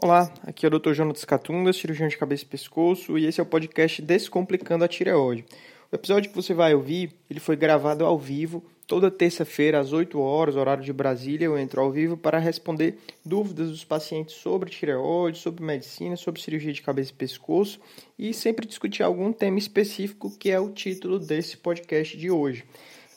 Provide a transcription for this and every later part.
Olá, aqui é o Dr. Jonas Catunda, cirurgião de cabeça e pescoço, e esse é o podcast Descomplicando a Tireoide. O episódio que você vai ouvir, ele foi gravado ao vivo, toda terça-feira às 8 horas, horário de Brasília, eu entro ao vivo para responder dúvidas dos pacientes sobre tireoide, sobre medicina, sobre cirurgia de cabeça e pescoço, e sempre discutir algum tema específico que é o título desse podcast de hoje.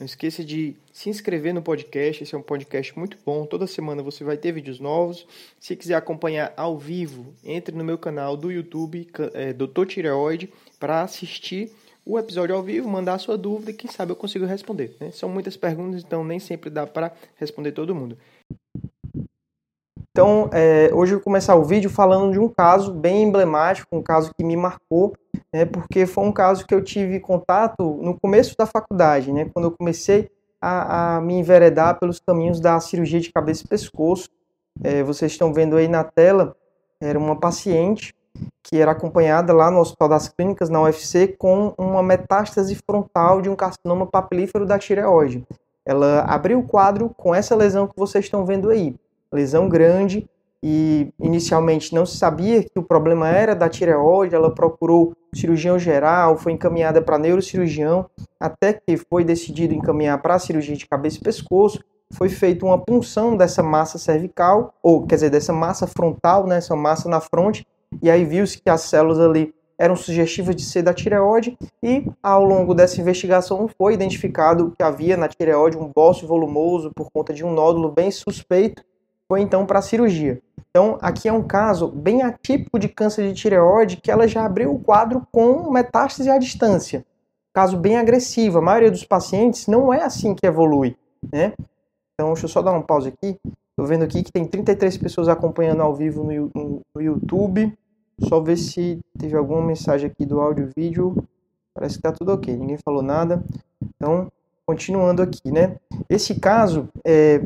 Não esqueça de se inscrever no podcast, esse é um podcast muito bom. Toda semana você vai ter vídeos novos. Se quiser acompanhar ao vivo, entre no meu canal do YouTube, é, Dr. Tireoide, para assistir o episódio ao vivo, mandar a sua dúvida e quem sabe eu consigo responder. Né? São muitas perguntas, então nem sempre dá para responder todo mundo. Então, é, hoje eu vou começar o vídeo falando de um caso bem emblemático, um caso que me marcou, né, porque foi um caso que eu tive contato no começo da faculdade, né, quando eu comecei a, a me enveredar pelos caminhos da cirurgia de cabeça e pescoço. É, vocês estão vendo aí na tela, era uma paciente que era acompanhada lá no Hospital das Clínicas, na UFC, com uma metástase frontal de um carcinoma papilífero da tireoide. Ela abriu o quadro com essa lesão que vocês estão vendo aí lesão grande e inicialmente não se sabia que o problema era da tireoide, ela procurou cirurgião geral, foi encaminhada para neurocirurgião, até que foi decidido encaminhar para a cirurgia de cabeça e pescoço, foi feita uma punção dessa massa cervical, ou quer dizer, dessa massa frontal, né, essa massa na fronte, e aí viu-se que as células ali eram sugestivas de ser da tireoide e ao longo dessa investigação foi identificado que havia na tireoide um bócio volumoso por conta de um nódulo bem suspeito foi então para a cirurgia. Então, aqui é um caso bem atípico de câncer de tireoide que ela já abriu o quadro com metástase à distância. Caso bem agressivo. A maioria dos pacientes não é assim que evolui, né? Então, deixa eu só dar uma pausa aqui. Estou vendo aqui que tem 33 pessoas acompanhando ao vivo no, no, no YouTube. Só ver se teve alguma mensagem aqui do áudio e vídeo. Parece que está tudo ok, ninguém falou nada. Então, continuando aqui, né? Esse caso é,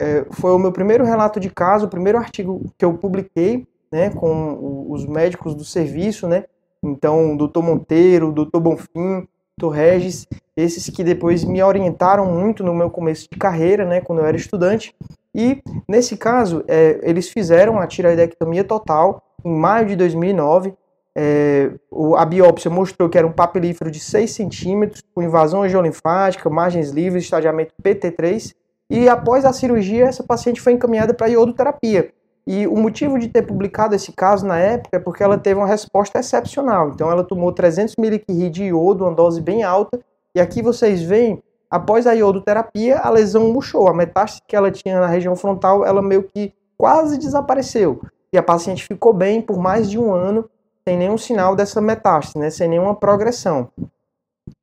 é, foi o meu primeiro relato de caso, o primeiro artigo que eu publiquei, né, com os médicos do serviço, né, então doutor Monteiro, doutor Bonfim, doutor Regis, esses que depois me orientaram muito no meu começo de carreira, né, quando eu era estudante, e nesse caso, é, eles fizeram a tiroidectomia total em maio de 2009, é, a biópsia mostrou que era um papilífero de 6 centímetros, com invasão angiolinfática, margens livres, estadiamento PT3, e após a cirurgia, essa paciente foi encaminhada para iodoterapia. E o motivo de ter publicado esse caso na época é porque ela teve uma resposta excepcional. Então ela tomou 300 mg de iodo, uma dose bem alta, e aqui vocês veem, após a iodoterapia, a lesão murchou. A metástase que ela tinha na região frontal, ela meio que quase desapareceu. E a paciente ficou bem por mais de um ano, sem nenhum sinal dessa metástase, né? sem nenhuma progressão.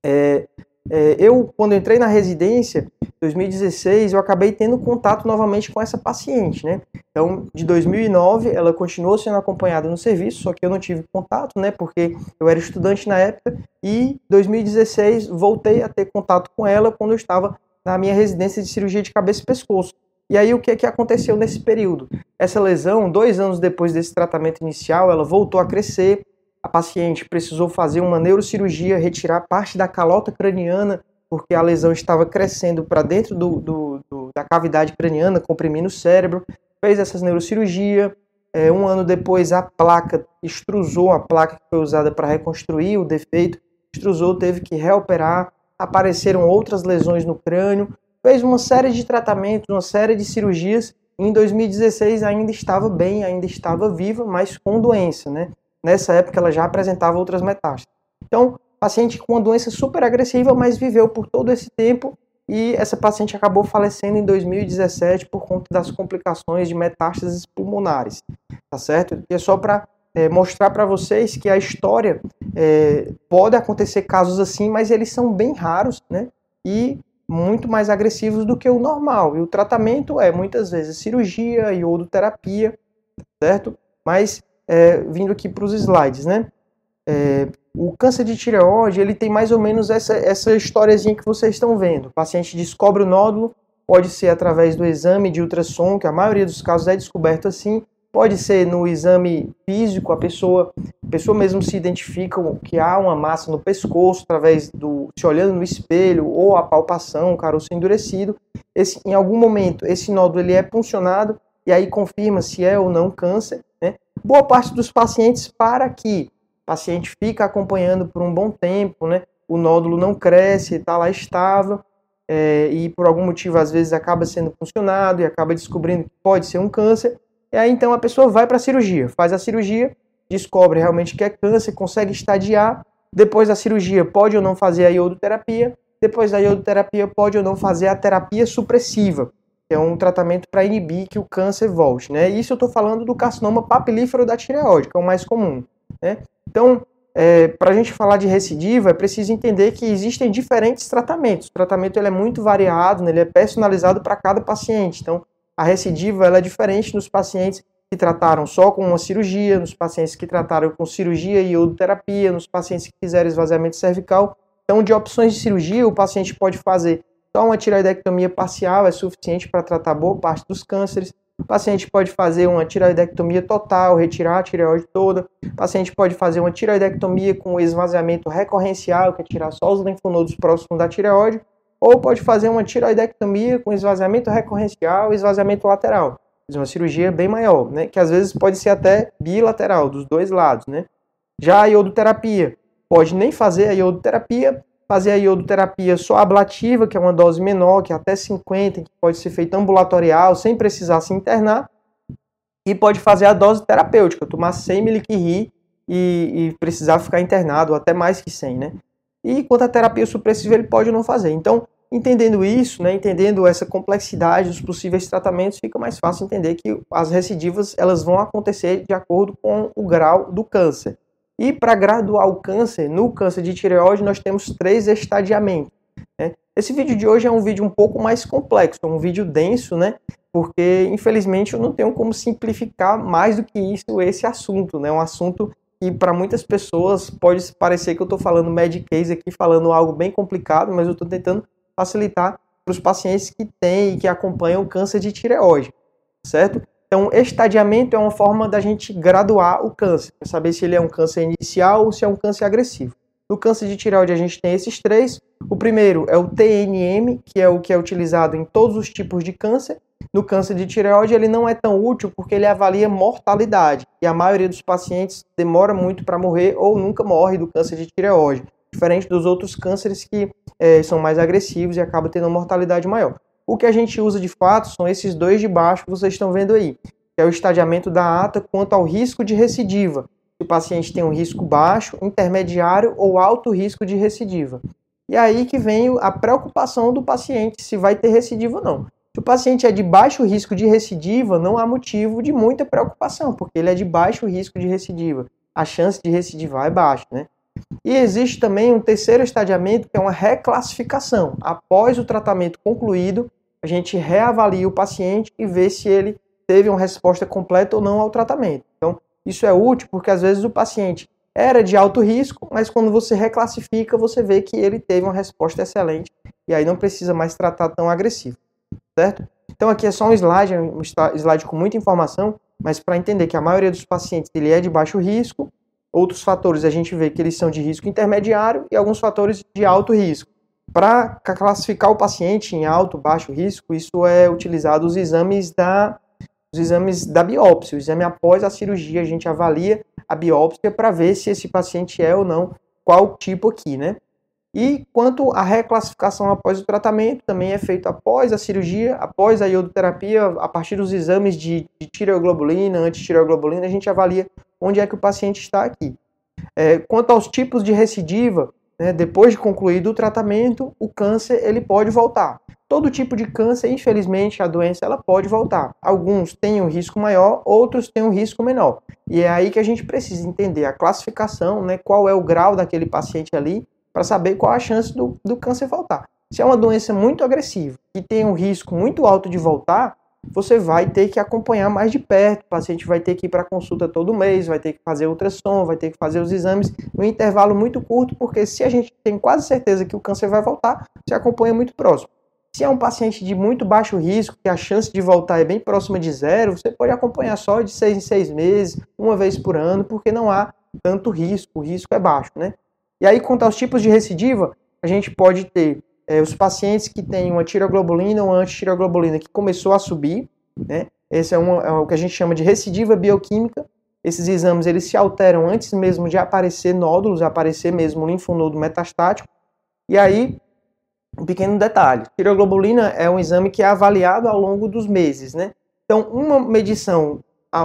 É, é, eu, quando entrei na residência, 2016, eu acabei tendo contato novamente com essa paciente, né? Então, de 2009, ela continuou sendo acompanhada no serviço, só que eu não tive contato, né? Porque eu era estudante na época. E 2016, voltei a ter contato com ela quando eu estava na minha residência de cirurgia de cabeça e pescoço. E aí, o que, é que aconteceu nesse período? Essa lesão, dois anos depois desse tratamento inicial, ela voltou a crescer, a paciente precisou fazer uma neurocirurgia, retirar parte da calota craniana, porque a lesão estava crescendo para dentro do, do, do, da cavidade craniana, comprimindo o cérebro. Fez essa neurocirurgia. É, um ano depois, a placa extrusou, a placa que foi usada para reconstruir o defeito, extrusou, teve que reoperar. Apareceram outras lesões no crânio. Fez uma série de tratamentos, uma série de cirurgias. Em 2016 ainda estava bem, ainda estava viva, mas com doença, né? Nessa época ela já apresentava outras metástases. Então, paciente com uma doença super agressiva, mas viveu por todo esse tempo e essa paciente acabou falecendo em 2017 por conta das complicações de metástases pulmonares, tá certo? E é só para é, mostrar para vocês que a história é, pode acontecer casos assim, mas eles são bem raros, né? E muito mais agressivos do que o normal. E o tratamento é muitas vezes cirurgia e iodoterapia, certo? Mas é, vindo aqui para os slides, né? É, o câncer de tireoide, ele tem mais ou menos essa, essa historiazinha que vocês estão vendo. O paciente descobre o nódulo, pode ser através do exame de ultrassom, que a maioria dos casos é descoberto assim, pode ser no exame físico, a pessoa, a pessoa mesmo se identifica que há uma massa no pescoço, através do, se olhando no espelho, ou a palpação, o caroço endurecido. Esse, em algum momento, esse nódulo ele é puncionado, e aí confirma se é ou não câncer, Né? Boa parte dos pacientes para que paciente fica acompanhando por um bom tempo, né? o nódulo não cresce, está lá estável, é, e por algum motivo às vezes acaba sendo funcionado e acaba descobrindo que pode ser um câncer, e aí então a pessoa vai para a cirurgia, faz a cirurgia, descobre realmente que é câncer, consegue estadiar, depois da cirurgia pode ou não fazer a iodoterapia, depois da iodoterapia pode ou não fazer a terapia supressiva, que é um tratamento para inibir que o câncer volte, né? Isso eu estou falando do carcinoma papilífero da tireoide, que é o mais comum, né? Então, é, para a gente falar de recidiva, é preciso entender que existem diferentes tratamentos. O tratamento ele é muito variado, né? ele é personalizado para cada paciente. Então, a recidiva ela é diferente nos pacientes que trataram só com uma cirurgia, nos pacientes que trataram com cirurgia e iodoterapia, nos pacientes que fizeram esvaziamento cervical. Então, de opções de cirurgia, o paciente pode fazer só uma tiroidectomia parcial, é suficiente para tratar boa parte dos cânceres. O paciente pode fazer uma tiroidectomia total, retirar a tireoide toda. O paciente pode fazer uma tiroidectomia com esvaziamento recorrencial, que é tirar só os linfonodos próximos da tireoide. Ou pode fazer uma tiroidectomia com esvaziamento recorrencial e esvaziamento lateral. Uma cirurgia bem maior, né? que às vezes pode ser até bilateral, dos dois lados. Né? Já a iodoterapia, pode nem fazer a iodoterapia, fazer a iodoterapia só ablativa, que é uma dose menor, que é até 50, que pode ser feita ambulatorial, sem precisar se internar, e pode fazer a dose terapêutica, tomar 100 ml e, e precisar ficar internado, até mais que 100, né? E quanto à terapia supressiva, ele pode não fazer. Então, entendendo isso, né, entendendo essa complexidade dos possíveis tratamentos, fica mais fácil entender que as recidivas elas vão acontecer de acordo com o grau do câncer. E para graduar o câncer, no câncer de tireoide, nós temos três estadiamentos. Né? Esse vídeo de hoje é um vídeo um pouco mais complexo, um vídeo denso, né? Porque, infelizmente, eu não tenho como simplificar mais do que isso esse assunto, né? Um assunto que para muitas pessoas pode parecer que eu estou falando medic case aqui, falando algo bem complicado, mas eu estou tentando facilitar para os pacientes que têm e que acompanham o câncer de tireoide, certo? Então, estadiamento é uma forma da gente graduar o câncer, para saber se ele é um câncer inicial ou se é um câncer agressivo. No câncer de tireoide a gente tem esses três. O primeiro é o TNM, que é o que é utilizado em todos os tipos de câncer. No câncer de tireoide ele não é tão útil porque ele avalia mortalidade e a maioria dos pacientes demora muito para morrer ou nunca morre do câncer de tireoide, diferente dos outros cânceres que é, são mais agressivos e acabam tendo uma mortalidade maior. O que a gente usa de fato são esses dois de baixo que vocês estão vendo aí, que é o estadiamento da ata quanto ao risco de recidiva. Se o paciente tem um risco baixo, intermediário ou alto risco de recidiva. E aí que vem a preocupação do paciente se vai ter recidiva ou não. Se o paciente é de baixo risco de recidiva, não há motivo de muita preocupação, porque ele é de baixo risco de recidiva. A chance de recidivar é baixa, né? E existe também um terceiro estadiamento, que é uma reclassificação. Após o tratamento concluído, a gente reavalia o paciente e vê se ele teve uma resposta completa ou não ao tratamento. Então, isso é útil porque às vezes o paciente era de alto risco, mas quando você reclassifica, você vê que ele teve uma resposta excelente e aí não precisa mais tratar tão agressivo, certo? Então aqui é só um slide, um slide com muita informação, mas para entender que a maioria dos pacientes ele é de baixo risco, outros fatores a gente vê que eles são de risco intermediário e alguns fatores de alto risco. Para classificar o paciente em alto, baixo risco, isso é utilizado os exames da os exames da biópsia, o exame após a cirurgia, a gente avalia a biópsia para ver se esse paciente é ou não qual tipo aqui, né? E quanto à reclassificação após o tratamento, também é feito após a cirurgia, após a iodoterapia, a partir dos exames de, de tireoglobulina, antitireoglobulina, a gente avalia onde é que o paciente está aqui. É, quanto aos tipos de recidiva, né, depois de concluído o tratamento, o câncer ele pode voltar. Todo tipo de câncer, infelizmente, a doença ela pode voltar. Alguns têm um risco maior, outros têm um risco menor. E é aí que a gente precisa entender a classificação, né, qual é o grau daquele paciente ali, para saber qual a chance do, do câncer voltar. Se é uma doença muito agressiva e tem um risco muito alto de voltar, você vai ter que acompanhar mais de perto. O paciente vai ter que ir para consulta todo mês, vai ter que fazer ultrassom, vai ter que fazer os exames um intervalo muito curto, porque se a gente tem quase certeza que o câncer vai voltar, você acompanha muito próximo. Se é um paciente de muito baixo risco, que a chance de voltar é bem próxima de zero, você pode acompanhar só de seis em seis meses, uma vez por ano, porque não há tanto risco, o risco é baixo, né? E aí, quanto aos tipos de recidiva, a gente pode ter é, os pacientes que têm uma tiroglobulina ou uma antitiroglobulina que começou a subir, né? Esse é, uma, é o que a gente chama de recidiva bioquímica. Esses exames eles se alteram antes mesmo de aparecer nódulos, aparecer mesmo linfonodo metastático. E aí, um pequeno detalhe: tireoglobulina é um exame que é avaliado ao longo dos meses, né? Então, uma medição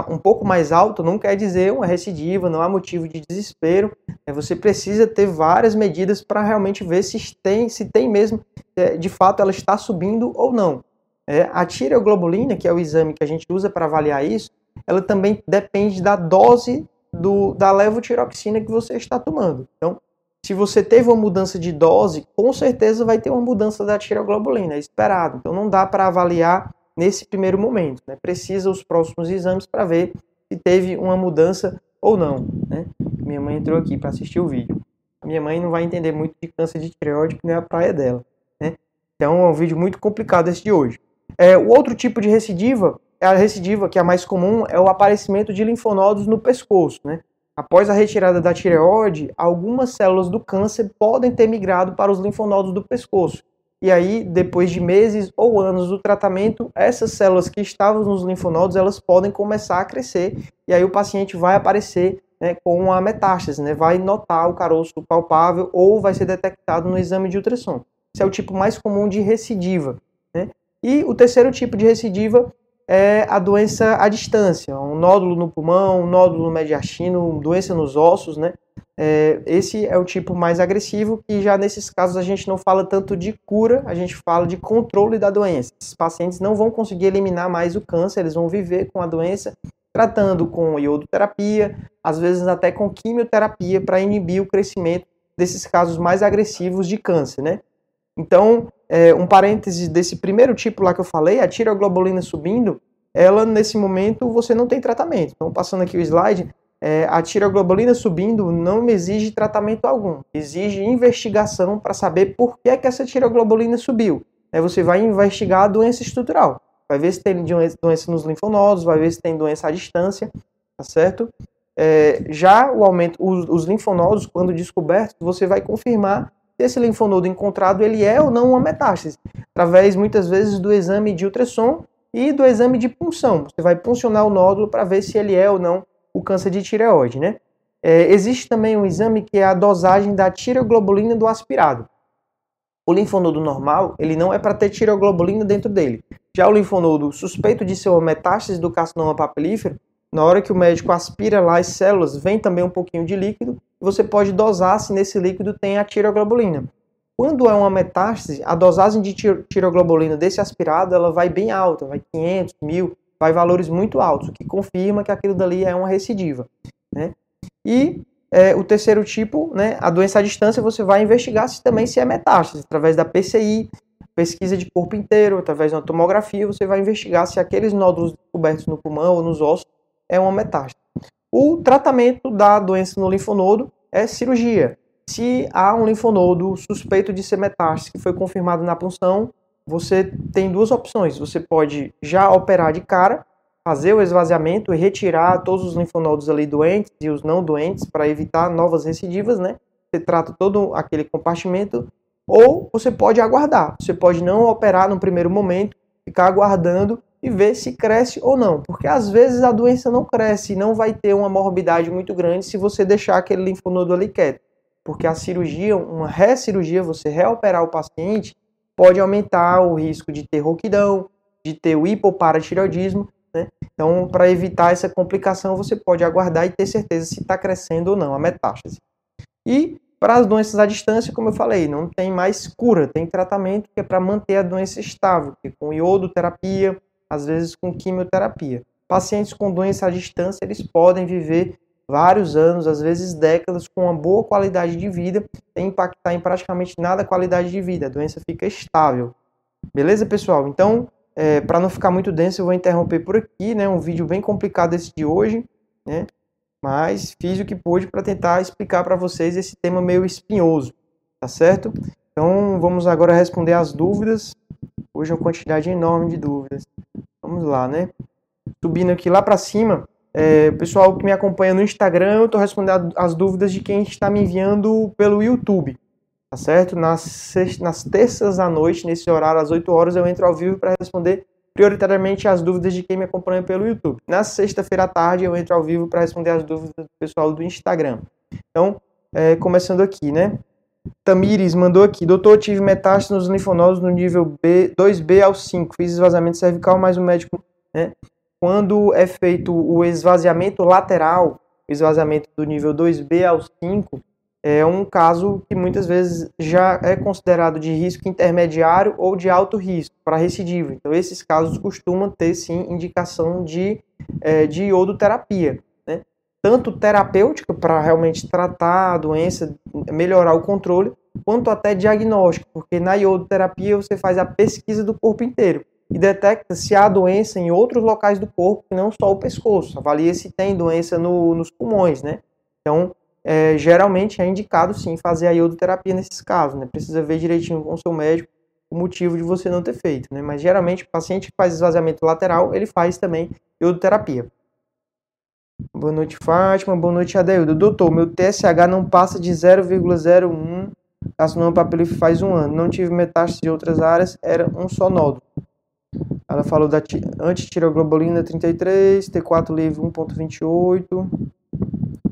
um pouco mais alta não quer dizer uma recidiva, não há motivo de desespero. É, você precisa ter várias medidas para realmente ver se tem, se tem mesmo, é, de fato, ela está subindo ou não. É, a tireoglobulina, que é o exame que a gente usa para avaliar isso, ela também depende da dose do, da levotiroxina que você está tomando. Então, se você teve uma mudança de dose, com certeza vai ter uma mudança da tireoglobulina, é esperado. Então, não dá para avaliar nesse primeiro momento. Né? Precisa os próximos exames para ver se teve uma mudança ou não. Né? Minha mãe entrou aqui para assistir o vídeo. Minha mãe não vai entender muito de câncer de tireoide, porque não é a praia dela. Né? Então é um vídeo muito complicado esse de hoje. É, o outro tipo de recidiva, a recidiva que é a mais comum, é o aparecimento de linfonodos no pescoço. Né? Após a retirada da tireoide, algumas células do câncer podem ter migrado para os linfonodos do pescoço, e aí, depois de meses ou anos do tratamento, essas células que estavam nos linfonodos, elas podem começar a crescer, e aí o paciente vai aparecer né, com a metástase, né, vai notar o caroço palpável ou vai ser detectado no exame de ultrassom. Esse é o tipo mais comum de recidiva. Né? E o terceiro tipo de recidiva é a doença à distância, um nódulo no pulmão, um nódulo no mediastino, doença nos ossos, né? É, esse é o tipo mais agressivo, que já nesses casos a gente não fala tanto de cura, a gente fala de controle da doença. Esses pacientes não vão conseguir eliminar mais o câncer, eles vão viver com a doença, tratando com iodoterapia, às vezes até com quimioterapia, para inibir o crescimento desses casos mais agressivos de câncer, né? Então, é, um parêntese desse primeiro tipo lá que eu falei, a tiroglobulina subindo, ela nesse momento você não tem tratamento. Então, passando aqui o slide, é, a tiroglobulina subindo não exige tratamento algum, exige investigação para saber por que, é que essa tiroglobulina subiu. Aí você vai investigar a doença estrutural, vai ver se tem doença nos linfonodos, vai ver se tem doença à distância, tá certo? É, já o aumento, os, os, linfonodos, quando descobertos, você vai confirmar se esse linfonodo encontrado ele é ou não uma metástase, através muitas vezes do exame de ultrassom e do exame de punção. Você vai puncionar o nódulo para ver se ele é ou não o câncer de tireoide, né? É, existe também um exame que é a dosagem da tireoglobulina do aspirado. O linfonodo normal, ele não é para ter tireoglobulina dentro dele. Já o linfonodo suspeito de ser uma metástase do carcinoma papilífero, na hora que o médico aspira lá as células, vem também um pouquinho de líquido, você pode dosar se nesse líquido tem a tireoglobulina. Quando é uma metástase, a dosagem de tireoglobulina desse aspirado, ela vai bem alta, vai 500, 1000, vai valores muito altos, o que confirma que aquilo dali é uma recidiva. Né? E é, o terceiro tipo, né, a doença à distância, você vai investigar se também se é metástase, através da PCI, pesquisa de corpo inteiro, através de uma tomografia, você vai investigar se aqueles nódulos cobertos no pulmão ou nos ossos é uma metástase. O tratamento da doença no linfonodo é cirurgia. Se há um linfonodo suspeito de ser metástase que foi confirmado na punção, você tem duas opções. Você pode já operar de cara, fazer o esvaziamento e retirar todos os linfonodos ali doentes e os não doentes para evitar novas recidivas, né? Você trata todo aquele compartimento ou você pode aguardar. Você pode não operar no primeiro momento, ficar aguardando e ver se cresce ou não, porque às vezes a doença não cresce e não vai ter uma morbidade muito grande se você deixar aquele linfonodo ali quieto. Porque a cirurgia, uma recirurgia, você reoperar o paciente, pode aumentar o risco de ter rouquidão, de ter o hipoparatireoidismo. Né? Então, para evitar essa complicação, você pode aguardar e ter certeza se está crescendo ou não a metástase. E para as doenças à distância, como eu falei, não tem mais cura, tem tratamento que é para manter a doença estável, que é com iodoterapia, às vezes com quimioterapia. Pacientes com doença à distância, eles podem viver vários anos, às vezes décadas, com uma boa qualidade de vida, sem impactar em praticamente nada a qualidade de vida. A doença fica estável. Beleza, pessoal? Então, é, para não ficar muito denso, eu vou interromper por aqui, né? Um vídeo bem complicado esse de hoje, né? Mas fiz o que pude para tentar explicar para vocês esse tema meio espinhoso, tá certo? Então, vamos agora responder as dúvidas. Hoje é uma quantidade enorme de dúvidas. Vamos lá, né? Subindo aqui lá para cima, é, pessoal que me acompanha no Instagram, eu estou respondendo as dúvidas de quem está me enviando pelo YouTube. Tá certo? Nas, nas terças à noite, nesse horário, às 8 horas, eu entro ao vivo para responder prioritariamente as dúvidas de quem me acompanha pelo YouTube. Na sexta-feira à tarde eu entro ao vivo para responder as dúvidas do pessoal do Instagram. Então, é, começando aqui, né? Tamires mandou aqui, doutor, tive metástase nos linfonodos no nível B, 2B ao 5, fiz esvaziamento cervical, mas o médico, né? Quando é feito o esvaziamento lateral, o esvaziamento do nível 2B ao 5, é um caso que muitas vezes já é considerado de risco intermediário ou de alto risco para recidiva. Então, esses casos costumam ter sim indicação de, é, de iodoterapia, né? tanto terapêutica para realmente tratar a doença, melhorar o controle, quanto até diagnóstico, porque na iodoterapia você faz a pesquisa do corpo inteiro e detecta se há doença em outros locais do corpo, que não só o pescoço. Avalia se tem doença no, nos pulmões, né? Então, é, geralmente é indicado sim fazer a iodoterapia nesses casos, né? Precisa ver direitinho com o seu médico o motivo de você não ter feito, né? Mas geralmente o paciente que faz esvaziamento lateral, ele faz também iodoterapia. Boa noite, Fátima. Boa noite, Adeildo. Doutor, meu TSH não passa de 0,01 carcinoma papilífero faz um ano. Não tive metástase de outras áreas, era um só nódulo. Ela falou da antitiroglobulina 33, T4 livre 1.28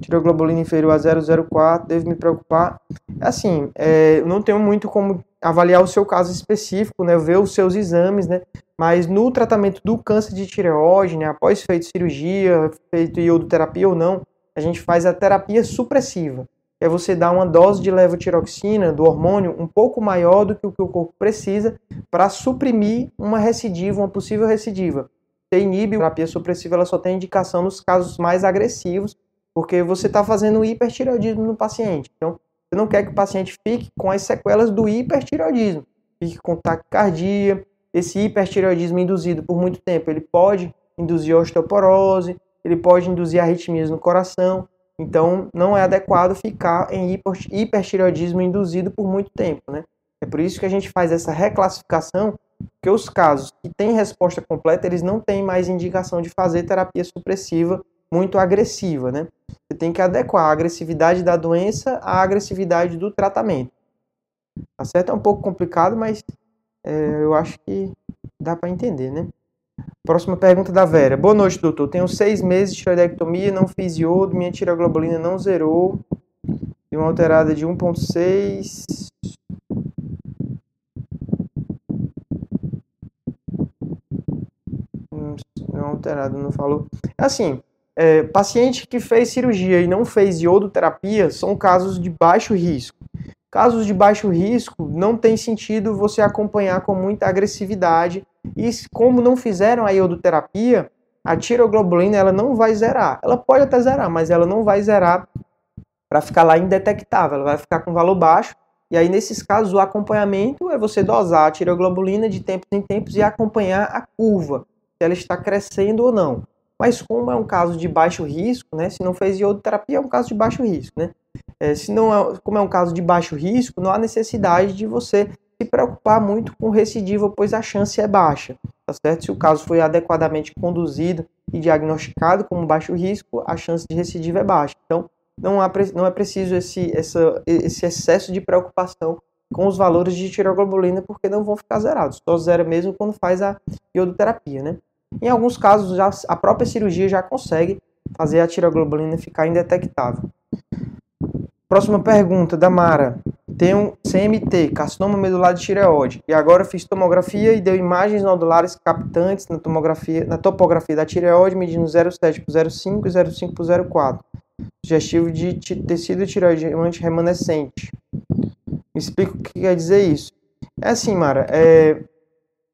tiroglobulina inferior a 0,04, deve me preocupar. Assim, é, não tenho muito como avaliar o seu caso específico, né, ver os seus exames, né, mas no tratamento do câncer de tireoide, né, após feito cirurgia, feito iodoterapia ou não, a gente faz a terapia supressiva. É você dar uma dose de levotiroxina, do hormônio, um pouco maior do que o que o corpo precisa para suprimir uma recidiva, uma possível recidiva. Você inibe a terapia supressiva, ela só tem indicação nos casos mais agressivos, porque você está fazendo hipertireoidismo no paciente. Então, você não quer que o paciente fique com as sequelas do hipertireoidismo, fique com taquicardia. Esse hipertireoidismo induzido por muito tempo, ele pode induzir osteoporose, ele pode induzir arritmias no coração. Então, não é adequado ficar em hipertireoidismo induzido por muito tempo, né? É por isso que a gente faz essa reclassificação, que os casos que têm resposta completa, eles não têm mais indicação de fazer terapia supressiva muito agressiva, né? Você tem que adequar a agressividade da doença à agressividade do tratamento. Tá certo? É um pouco complicado, mas é, eu acho que dá para entender, né? Próxima pergunta da Vera. Boa noite, doutor. Tenho seis meses de tiroidectomia, não fiz iodo, minha tiroglobulina não zerou. Tem uma alterada de 1.6. Não alterada, não falou. Assim, é, paciente que fez cirurgia e não fez iodoterapia são casos de baixo risco. Casos de baixo risco não tem sentido você acompanhar com muita agressividade e como não fizeram a iodoterapia, a tiroglobulina ela não vai zerar. Ela pode até zerar, mas ela não vai zerar para ficar lá indetectável, ela vai ficar com valor baixo. E aí nesses casos o acompanhamento é você dosar a tiroglobulina de tempos em tempos e acompanhar a curva, se ela está crescendo ou não. Mas como é um caso de baixo risco, né? Se não fez iodoterapia, é um caso de baixo risco, né? É, se não é, como é um caso de baixo risco, não há necessidade de você se preocupar muito com recidiva, pois a chance é baixa, tá certo? Se o caso foi adequadamente conduzido e diagnosticado como baixo risco, a chance de recidiva é baixa. Então, não, há, não é preciso esse, essa, esse excesso de preocupação com os valores de tiroglobulina, porque não vão ficar zerados. Só zera mesmo quando faz a iodoterapia, né? Em alguns casos, já, a própria cirurgia já consegue fazer a tiroglobulina ficar indetectável. Próxima pergunta da Mara. Tenho CMT, carcinoma medular de tireoide, e agora fiz tomografia e deu imagens nodulares captantes na, tomografia, na topografia da tireoide, medindo 0,7 por 0,5 e 0,5 por 0,4. Sugestivo de tecido tireoide remanescente. Me explica o que quer dizer isso. É assim, Mara, é,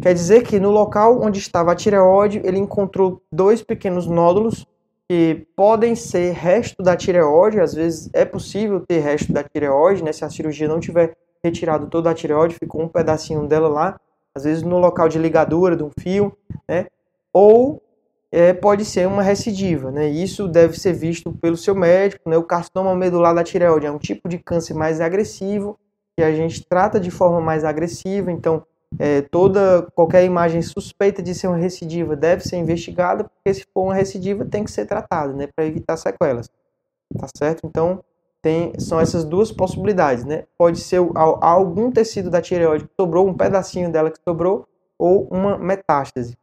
Quer dizer que no local onde estava a tireoide, ele encontrou dois pequenos nódulos que podem ser resto da tireoide, às vezes é possível ter resto da tireoide, né? Se a cirurgia não tiver retirado toda a tireoide, ficou um pedacinho dela lá, às vezes no local de ligadura de um fio, né? Ou é, pode ser uma recidiva, né? Isso deve ser visto pelo seu médico, né? O carcinoma medular da tireoide é um tipo de câncer mais agressivo que a gente trata de forma mais agressiva, então é, toda qualquer imagem suspeita de ser uma recidiva deve ser investigada, porque se for uma recidiva tem que ser tratada, né, para evitar sequelas. Tá certo? Então, tem, são essas duas possibilidades, né? Pode ser algum tecido da tireoide que sobrou, um pedacinho dela que sobrou, ou uma metástase.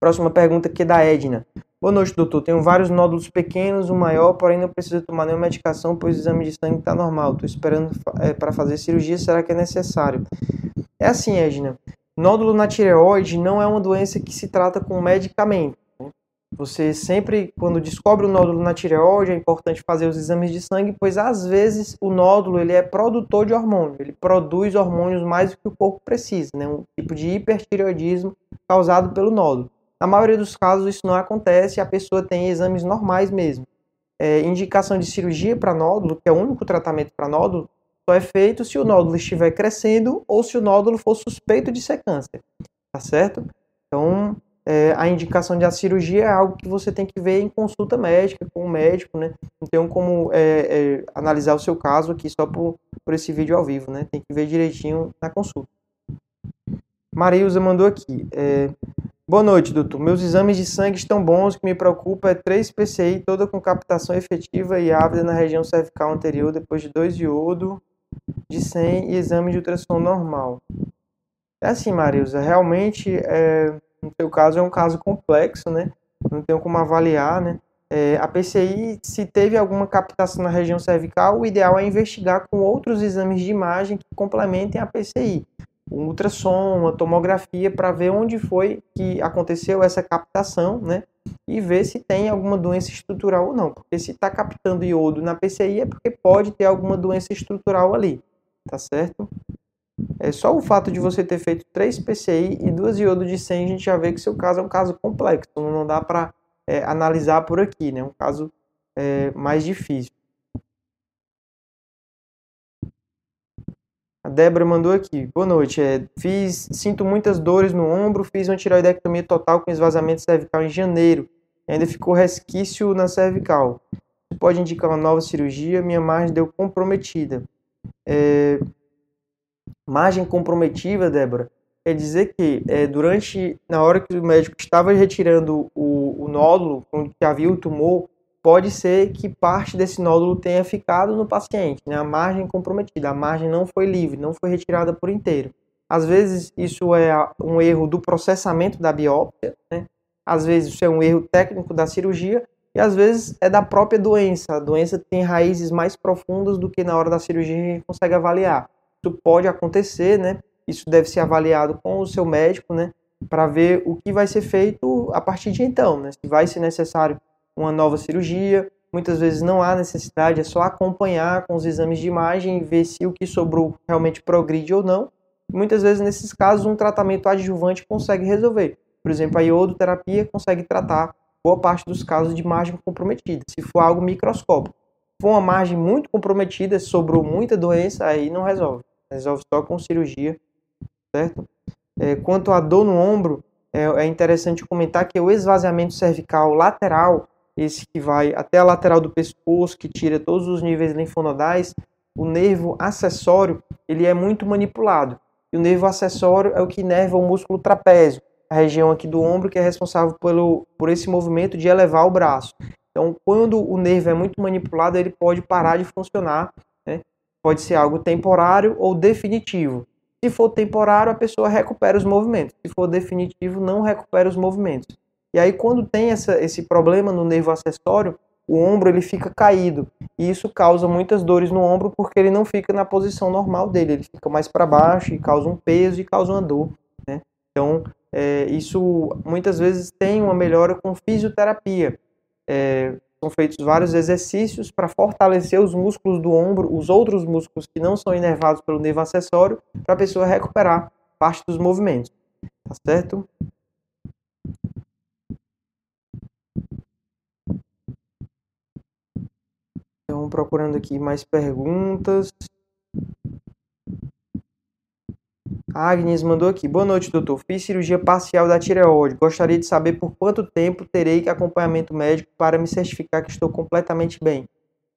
Próxima pergunta aqui é da Edna. Boa noite, doutor. Tenho vários nódulos pequenos, o maior, porém não preciso tomar nenhuma medicação, pois o exame de sangue está normal. Estou esperando é, para fazer cirurgia, será que é necessário? É assim, Edna. Nódulo na tireoide não é uma doença que se trata com medicamento. Né? Você sempre, quando descobre o nódulo na tireoide, é importante fazer os exames de sangue, pois às vezes o nódulo ele é produtor de hormônio, ele produz hormônios mais do que o corpo precisa, né? um tipo de hipertireoidismo causado pelo nódulo. Na maioria dos casos isso não acontece, a pessoa tem exames normais mesmo. É, indicação de cirurgia para nódulo, que é o único tratamento para nódulo, só é feito se o nódulo estiver crescendo ou se o nódulo for suspeito de ser câncer, tá certo? Então, é, a indicação de a cirurgia é algo que você tem que ver em consulta médica com o médico, né? Não tem como é, é, analisar o seu caso aqui só por, por esse vídeo ao vivo, né? Tem que ver direitinho na consulta. Marilza mandou aqui. É, Boa noite, doutor. Meus exames de sangue estão bons. O que me preocupa é 3 PCI, toda com captação efetiva e ávida na região cervical anterior, depois de 2 iodo de 100 e exame de ultrassom normal. É assim, Marilza, realmente, é, no seu caso, é um caso complexo, né? Não tenho como avaliar, né? É, a PCI, se teve alguma captação na região cervical, o ideal é investigar com outros exames de imagem que complementem a PCI um ultrassom, uma tomografia para ver onde foi que aconteceu essa captação, né? E ver se tem alguma doença estrutural ou não. Porque se está captando iodo na PCI é porque pode ter alguma doença estrutural ali, tá certo? É só o fato de você ter feito três PCI e duas iodo de 100, a gente já vê que seu caso é um caso complexo, não dá para é, analisar por aqui, né? Um caso é, mais difícil. A Débora mandou aqui. Boa noite. É, fiz, sinto muitas dores no ombro, fiz uma tiroidectomia total com esvaziamento cervical em janeiro. Ainda ficou resquício na cervical. Pode indicar uma nova cirurgia. Minha margem deu comprometida. É, margem comprometida, Débora, quer dizer que é, durante, na hora que o médico estava retirando o, o nódulo, onde havia o tumor, pode ser que parte desse nódulo tenha ficado no paciente, né? a margem comprometida, a margem não foi livre, não foi retirada por inteiro. Às vezes isso é um erro do processamento da biópsia, né? às vezes isso é um erro técnico da cirurgia e às vezes é da própria doença. A doença tem raízes mais profundas do que na hora da cirurgia a gente consegue avaliar. Isso pode acontecer, né? Isso deve ser avaliado com o seu médico, né? Para ver o que vai ser feito a partir de então, né? Se vai ser necessário uma nova cirurgia. Muitas vezes não há necessidade, é só acompanhar com os exames de imagem e ver se o que sobrou realmente progride ou não. Muitas vezes, nesses casos, um tratamento adjuvante consegue resolver. Por exemplo, a iodoterapia consegue tratar boa parte dos casos de margem comprometida, se for algo microscópico. Se for uma margem muito comprometida, sobrou muita doença, aí não resolve. Resolve só com cirurgia, certo? É, quanto à dor no ombro, é, é interessante comentar que o esvaziamento cervical lateral esse que vai até a lateral do pescoço, que tira todos os níveis linfonodais, o nervo acessório, ele é muito manipulado. E o nervo acessório é o que inerva o músculo trapézio, a região aqui do ombro que é responsável pelo, por esse movimento de elevar o braço. Então, quando o nervo é muito manipulado, ele pode parar de funcionar. Né? Pode ser algo temporário ou definitivo. Se for temporário, a pessoa recupera os movimentos. Se for definitivo, não recupera os movimentos. E aí, quando tem essa, esse problema no nervo acessório, o ombro ele fica caído. E isso causa muitas dores no ombro porque ele não fica na posição normal dele. Ele fica mais para baixo e causa um peso e causa uma dor. Né? Então, é, isso muitas vezes tem uma melhora com fisioterapia. É, são feitos vários exercícios para fortalecer os músculos do ombro, os outros músculos que não são inervados pelo nervo acessório, para a pessoa recuperar parte dos movimentos. Tá certo? Então, procurando aqui mais perguntas. A Agnes mandou aqui. Boa noite, doutor. Fiz cirurgia parcial da tireoide. Gostaria de saber por quanto tempo terei acompanhamento médico para me certificar que estou completamente bem.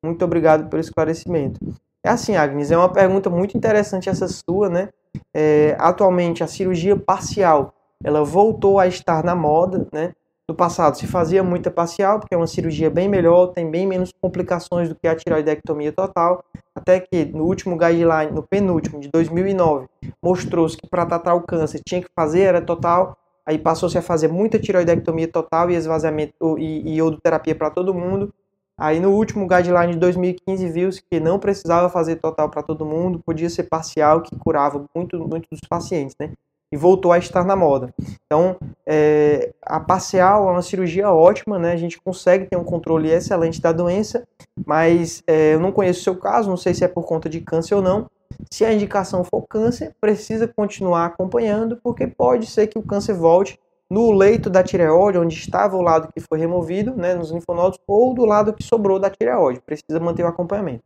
Muito obrigado pelo esclarecimento. É assim, Agnes, é uma pergunta muito interessante essa sua, né? É, atualmente, a cirurgia parcial, ela voltou a estar na moda, né? No passado se fazia muita parcial, porque é uma cirurgia bem melhor, tem bem menos complicações do que a tiroidectomia total, até que no último guideline, no penúltimo, de 2009, mostrou-se que para tratar o câncer tinha que fazer era total, aí passou-se a fazer muita tiroidectomia total e esvaziamento e, e iodoterapia para todo mundo. Aí no último guideline de 2015 viu-se que não precisava fazer total para todo mundo, podia ser parcial, que curava muito, muito dos pacientes, né? E voltou a estar na moda. Então, é, a parcial é uma cirurgia ótima, né? A gente consegue ter um controle excelente da doença, mas é, eu não conheço o seu caso, não sei se é por conta de câncer ou não. Se a indicação for câncer, precisa continuar acompanhando, porque pode ser que o câncer volte no leito da tireoide, onde estava o lado que foi removido, né, nos linfonodos, ou do lado que sobrou da tireoide. Precisa manter o acompanhamento.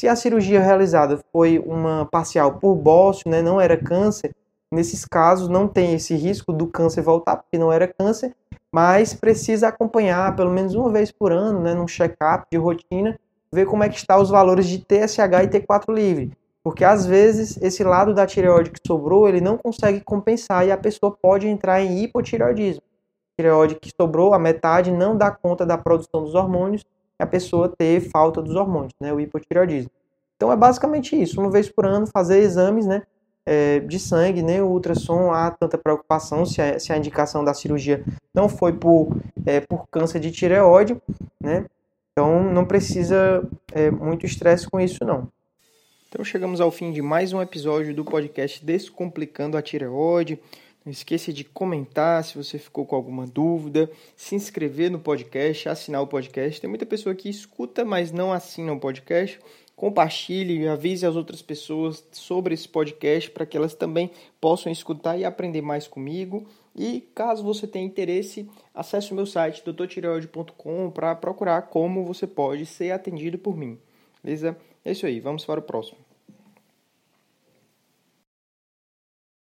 Se a cirurgia realizada foi uma parcial por bócio, né, não era câncer, nesses casos não tem esse risco do câncer voltar, porque não era câncer, mas precisa acompanhar pelo menos uma vez por ano, né, num check-up de rotina, ver como é que está os valores de TSH e T4 livre. Porque às vezes esse lado da tireoide que sobrou, ele não consegue compensar e a pessoa pode entrar em hipotireoidismo. A tireoide que sobrou, a metade não dá conta da produção dos hormônios e a pessoa ter falta dos hormônios, né, o hipotireoidismo. Então é basicamente isso, uma vez por ano fazer exames, né, é, de sangue, né, o ultrassom, há tanta preocupação se a, se a indicação da cirurgia não foi por, é, por câncer de tireoide, né, então não precisa é, muito estresse com isso não. Então chegamos ao fim de mais um episódio do podcast Descomplicando a Tireoide. Não esqueça de comentar se você ficou com alguma dúvida, se inscrever no podcast, assinar o podcast. Tem muita pessoa que escuta, mas não assina o podcast. Compartilhe avise as outras pessoas sobre esse podcast para que elas também possam escutar e aprender mais comigo. E caso você tenha interesse, acesse o meu site doutortireoide.com para procurar como você pode ser atendido por mim. Beleza? É isso aí, vamos para o próximo.